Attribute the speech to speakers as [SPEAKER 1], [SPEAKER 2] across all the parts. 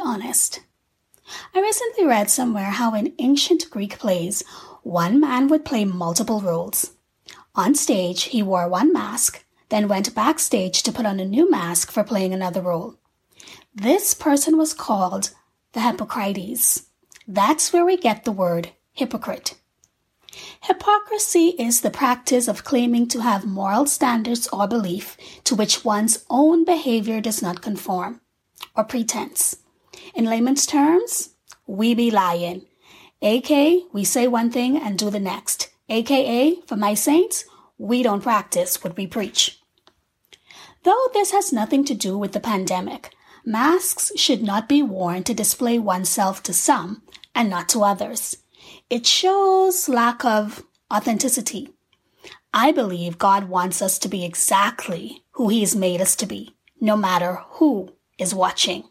[SPEAKER 1] honest. I recently read somewhere how in ancient Greek plays, one man would play multiple roles. On stage, he wore one mask, then went backstage to put on a new mask for playing another role. This person was called the hypokrites. That's where we get the word hypocrite. Hypocrisy is the practice of claiming to have moral standards or belief to which one's own behavior does not conform, or pretense. In layman's terms, we be lying. AK, we say one thing and do the next. AKA, for my saints, we don't practice what we preach. Though this has nothing to do with the pandemic, masks should not be worn to display oneself to some and not to others. It shows lack of authenticity. I believe God wants us to be exactly who He has made us to be, no matter who is watching.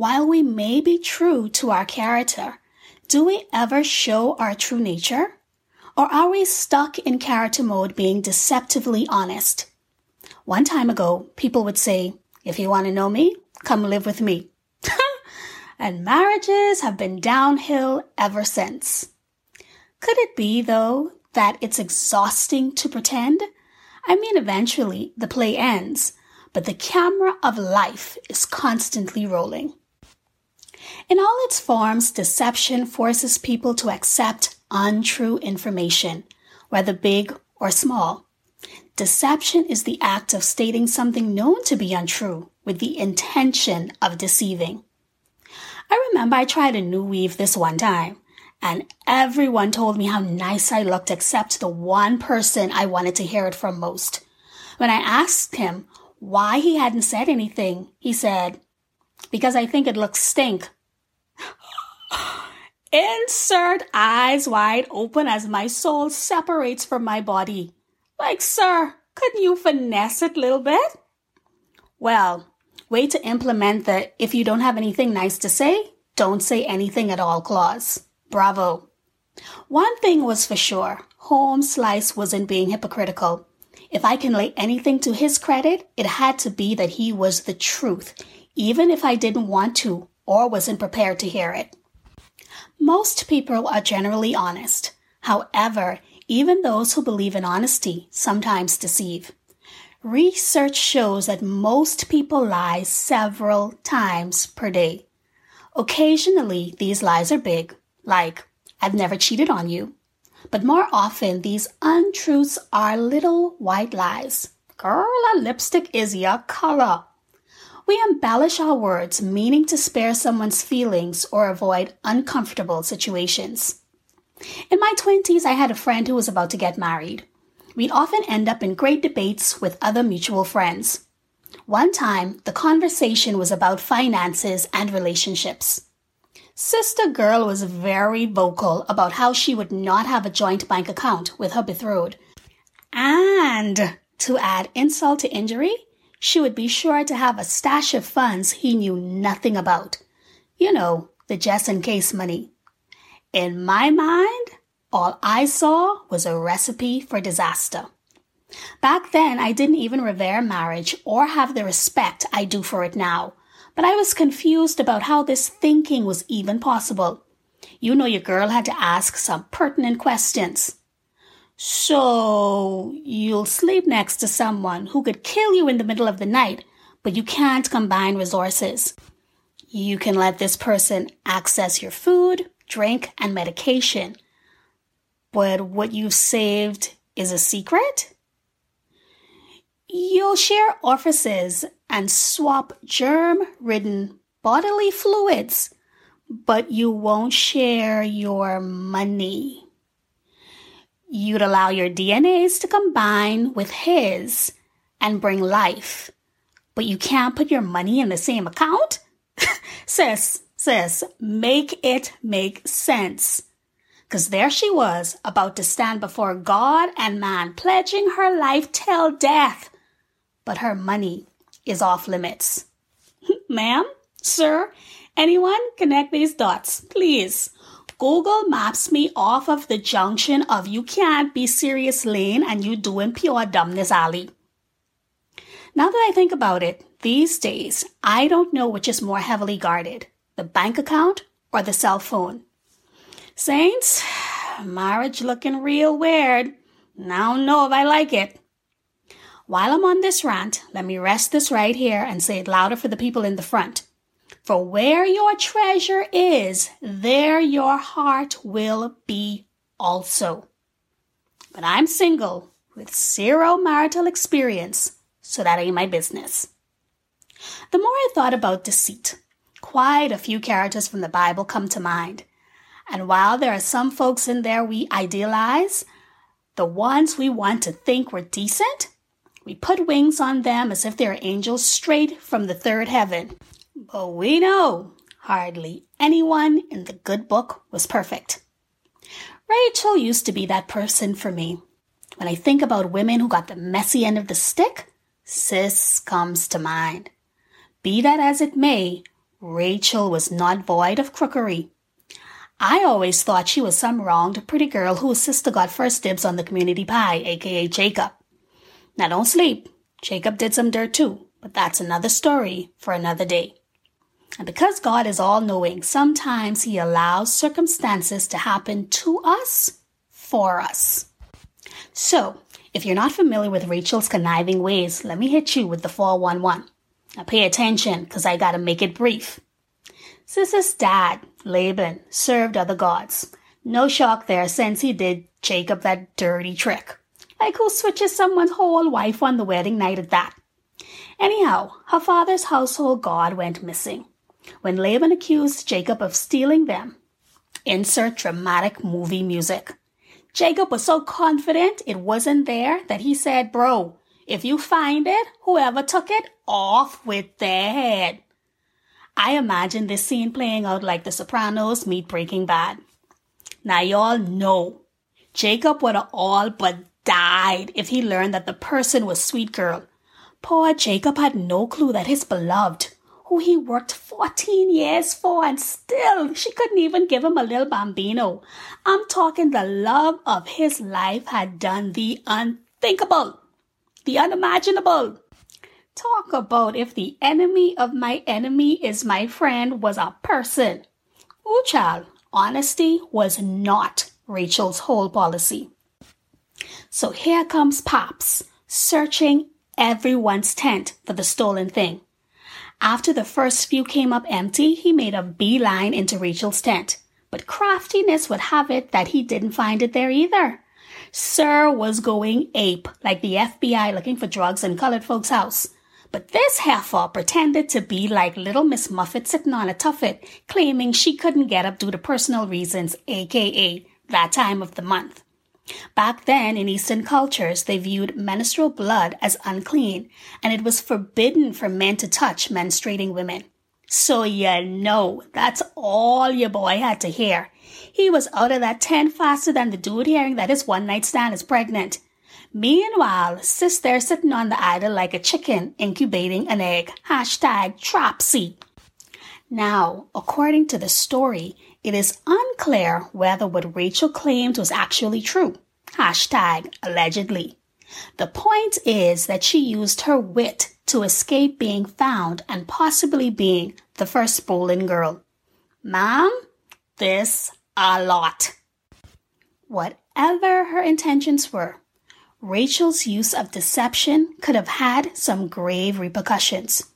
[SPEAKER 1] While we may be true to our character, do we ever show our true nature? Or are we stuck in character mode being deceptively honest? One time ago, people would say, if you want to know me, come live with me and marriages have been downhill ever since. Could it be, though, that it's exhausting to pretend? I mean, eventually the play ends, but the camera of life is constantly rolling. In all its forms, deception forces people to accept untrue information, whether big or small. Deception is the act of stating something known to be untrue with the intention of deceiving. I remember I tried a new weave this one time, and everyone told me how nice I looked except the one person I wanted to hear it from most. When I asked him why he hadn't said anything, he said, Because I think it looks stink. Insert eyes wide open as my soul separates from my body. Like, sir, couldn't you finesse it a little bit? Well, Way to implement the if you don't have anything nice to say, don't say anything at all clause. Bravo. One thing was for sure. Home Slice wasn't being hypocritical. If I can lay anything to his credit, it had to be that he was the truth, even if I didn't want to or wasn't prepared to hear it. Most people are generally honest. However, even those who believe in honesty sometimes deceive. Research shows that most people lie several times per day. Occasionally, these lies are big, like, I've never cheated on you. But more often, these untruths are little white lies. Girl, a lipstick is your color. We embellish our words, meaning to spare someone's feelings or avoid uncomfortable situations. In my 20s, I had a friend who was about to get married we'd often end up in great debates with other mutual friends. One time, the conversation was about finances and relationships. Sister Girl was very vocal about how she would not have a joint bank account with her betrothed. And to add insult to injury, she would be sure to have a stash of funds he knew nothing about. You know, the just in case money. In my mind, all I saw was a recipe for disaster. Back then, I didn't even revere marriage or have the respect I do for it now, but I was confused about how this thinking was even possible. You know, your girl had to ask some pertinent questions. So, you'll sleep next to someone who could kill you in the middle of the night, but you can't combine resources. You can let this person access your food, drink, and medication but what you've saved is a secret? You'll share offices and swap germ ridden bodily fluids, but you won't share your money. You'd allow your DNAs to combine with his and bring life, but you can't put your money in the same account? sis, sis, make it make sense. Because there she was, about to stand before God and man, pledging her life till death. But her money is off limits. Ma'am, sir, anyone connect these dots, please. Google maps me off of the junction of you can't be serious lane and you doing pure dumbness alley. Now that I think about it, These days, I don't know which is more heavily guarded the bank account or the cell phone. Saints, marriage looking real weird. Don't know if I like it. While I'm on this rant, let me rest this right here and say it louder for the people in the front. For where your treasure is, there your heart will be also. But I'm single with zero marital experience, so that ain't my business. The more I thought about deceit, quite a few characters from the Bible come to mind. And while there are some folks in there we idealize, the ones we want to think were decent, we put wings on them as if they're angels straight from the third heaven. But we know hardly anyone in the good book was perfect. Rachel used to be that person for me. When I think about women who got the messy end of the stick, Sis comes to mind. Be that as it may, Rachel was not void of crookery. I always thought she was some wronged pretty girl whose sister got first dibs on the community pie, aka Jacob. Now don't sleep. Jacob did some dirt too, but that's another story for another day. And because God is all knowing, sometimes He allows circumstances to happen to us for us. So, if you're not familiar with Rachel's conniving ways, let me hit you with the 411. Now pay attention, because I gotta make it brief. Sis's dad, Laban, served other gods. No shock there since he did Jacob that dirty trick. Like who switches someone's whole wife on the wedding night at that? Anyhow, her father's household god went missing. When Laban accused Jacob of stealing them, insert dramatic movie music. Jacob was so confident it wasn't there that he said, Bro, if you find it, whoever took it, off with their head. I imagine this scene playing out like The Sopranos meet Breaking Bad. Now, y'all know Jacob would have all but died if he learned that the person was Sweet Girl. Poor Jacob had no clue that his beloved, who he worked 14 years for, and still she couldn't even give him a little bambino. I'm talking the love of his life had done the unthinkable, the unimaginable. Talk about if the enemy of my enemy is my friend was a person. Ooh, child, honesty was not Rachel's whole policy. So here comes Pops, searching everyone's tent for the stolen thing. After the first few came up empty, he made a beeline into Rachel's tent. But craftiness would have it that he didn't find it there either. Sir was going ape, like the FBI looking for drugs in colored folks' house. But this heifer pretended to be like little Miss Muffet sitting on a tuffet, claiming she couldn't get up due to personal reasons, aka that time of the month. Back then, in Eastern cultures, they viewed menstrual blood as unclean, and it was forbidden for men to touch menstruating women. So you know, that's all your boy had to hear. He was out of that tent faster than the dude hearing that his one night stand is pregnant. Meanwhile, sis there sitting on the idol like a chicken incubating an egg. Hashtag trap. Now, according to the story, it is unclear whether what Rachel claimed was actually true. Hashtag allegedly. The point is that she used her wit to escape being found and possibly being the first stolen girl. Ma'am, this a lot. Whatever her intentions were, Rachel's use of deception could have had some grave repercussions.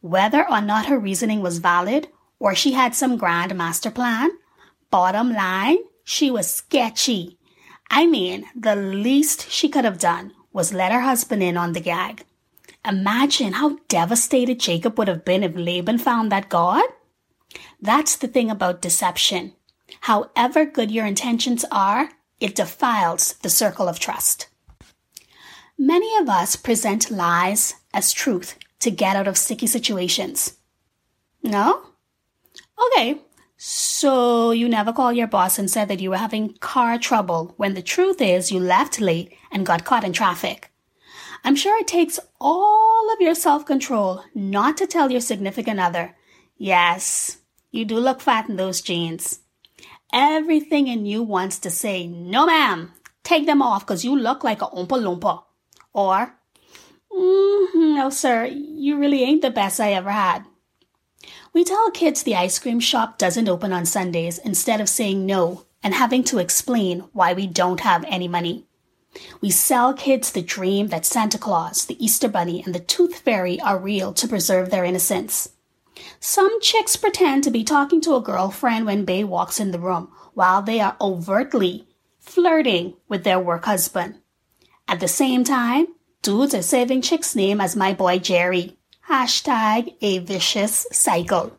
[SPEAKER 1] Whether or not her reasoning was valid or she had some grand master plan, bottom line, she was sketchy. I mean, the least she could have done was let her husband in on the gag. Imagine how devastated Jacob would have been if Laban found that God. That's the thing about deception. However good your intentions are, it defiles the circle of trust. Many of us present lies as truth to get out of sticky situations. No? Okay, so you never called your boss and said that you were having car trouble when the truth is you left late and got caught in traffic. I'm sure it takes all of your self control not to tell your significant other, yes, you do look fat in those jeans. Everything in you wants to say, no ma'am, take them off because you look like a oompa loompa. Or, Mm, no, sir, you really ain't the best I ever had. We tell kids the ice cream shop doesn't open on Sundays instead of saying no and having to explain why we don't have any money. We sell kids the dream that Santa Claus, the Easter Bunny, and the Tooth Fairy are real to preserve their innocence. Some chicks pretend to be talking to a girlfriend when Bay walks in the room, while they are overtly flirting with their work husband. At the same time, dudes are saving chicks' name as my boy Jerry. Hashtag a vicious cycle.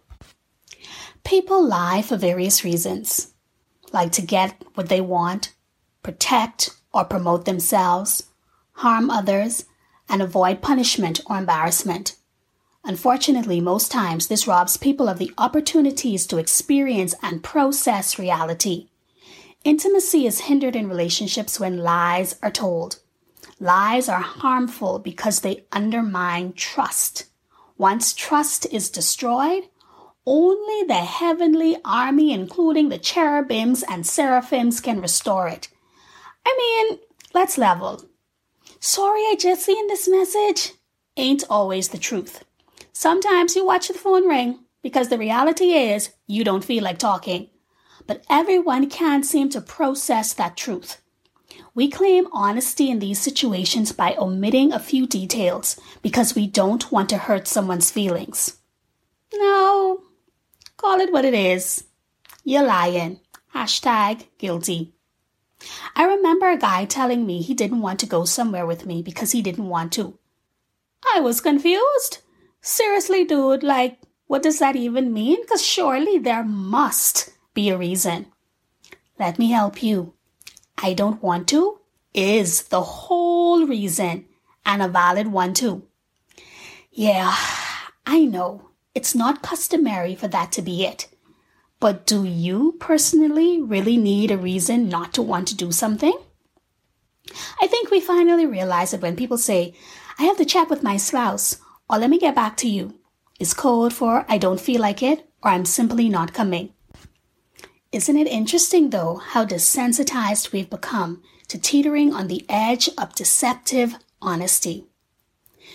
[SPEAKER 1] People lie for various reasons, like to get what they want, protect or promote themselves, harm others, and avoid punishment or embarrassment. Unfortunately, most times this robs people of the opportunities to experience and process reality. Intimacy is hindered in relationships when lies are told. Lies are harmful because they undermine trust. Once trust is destroyed, only the heavenly army, including the cherubims and seraphims, can restore it. I mean, let's level. Sorry, I just seen this message. Ain't always the truth. Sometimes you watch the phone ring because the reality is you don't feel like talking. But everyone can't seem to process that truth. We claim honesty in these situations by omitting a few details because we don't want to hurt someone's feelings. No, call it what it is. You're lying. Hashtag guilty. I remember a guy telling me he didn't want to go somewhere with me because he didn't want to. I was confused. Seriously, dude, like, what does that even mean? Because surely there must be a reason. Let me help you. I don't want to is the whole reason and a valid one too. Yeah, I know it's not customary for that to be it. But do you personally really need a reason not to want to do something? I think we finally realize that when people say, I have to chat with my spouse, or let me get back to you, is code for I don't feel like it, or I'm simply not coming. Isn't it interesting, though, how desensitized we've become to teetering on the edge of deceptive honesty?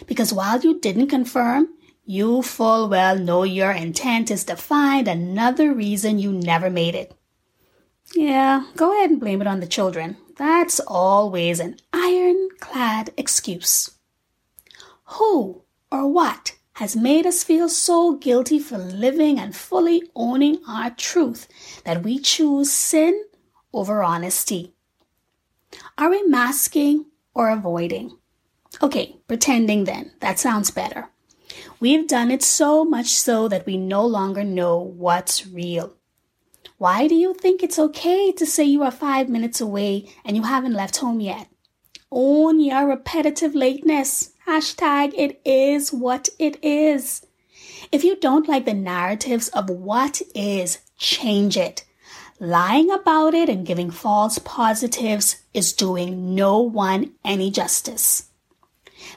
[SPEAKER 1] Because while you didn't confirm, you full well know your intent is to find another reason you never made it. Yeah, go ahead and blame it on the children. That's always an ironclad excuse. Who or what has made us feel so guilty for living and fully owning our truth that we choose sin over honesty? Are we masking or avoiding? Okay, pretending then. That sounds better. We've done it so much so that we no longer know what's real. Why do you think it's okay to say you are five minutes away and you haven't left home yet? Own your repetitive lateness. Hashtag it is what it is. If you don't like the narratives of what is, change it. Lying about it and giving false positives is doing no one any justice.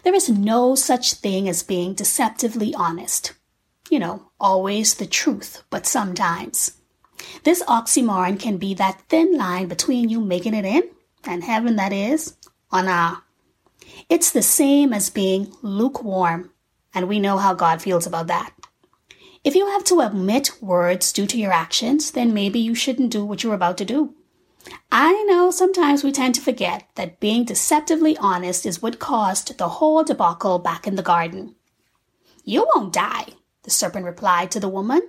[SPEAKER 1] There is no such thing as being deceptively honest. You know, always the truth, but sometimes. This oxymoron can be that thin line between you making it in and heaven, that is, on a it's the same as being lukewarm, and we know how God feels about that. If you have to omit words due to your actions, then maybe you shouldn't do what you're about to do. I know sometimes we tend to forget that being deceptively honest is what caused the whole debacle back in the garden. You won't die, the serpent replied to the woman.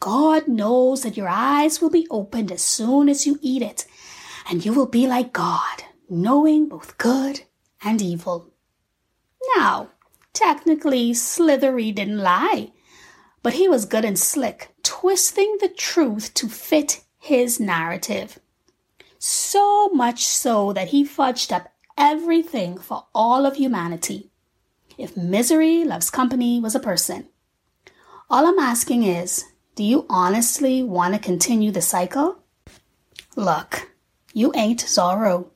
[SPEAKER 1] God knows that your eyes will be opened as soon as you eat it, and you will be like God, knowing both good and evil. Now, technically, Slithery didn't lie, but he was good and slick, twisting the truth to fit his narrative. So much so that he fudged up everything for all of humanity. If misery loves company was a person. All I'm asking is, do you honestly want to continue the cycle? Look, you ain't Zorro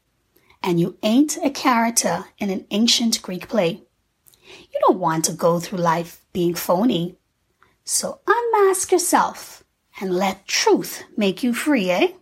[SPEAKER 1] and you ain't a character in an ancient Greek play. You don't want to go through life being phony. So unmask yourself and let truth make you free, eh?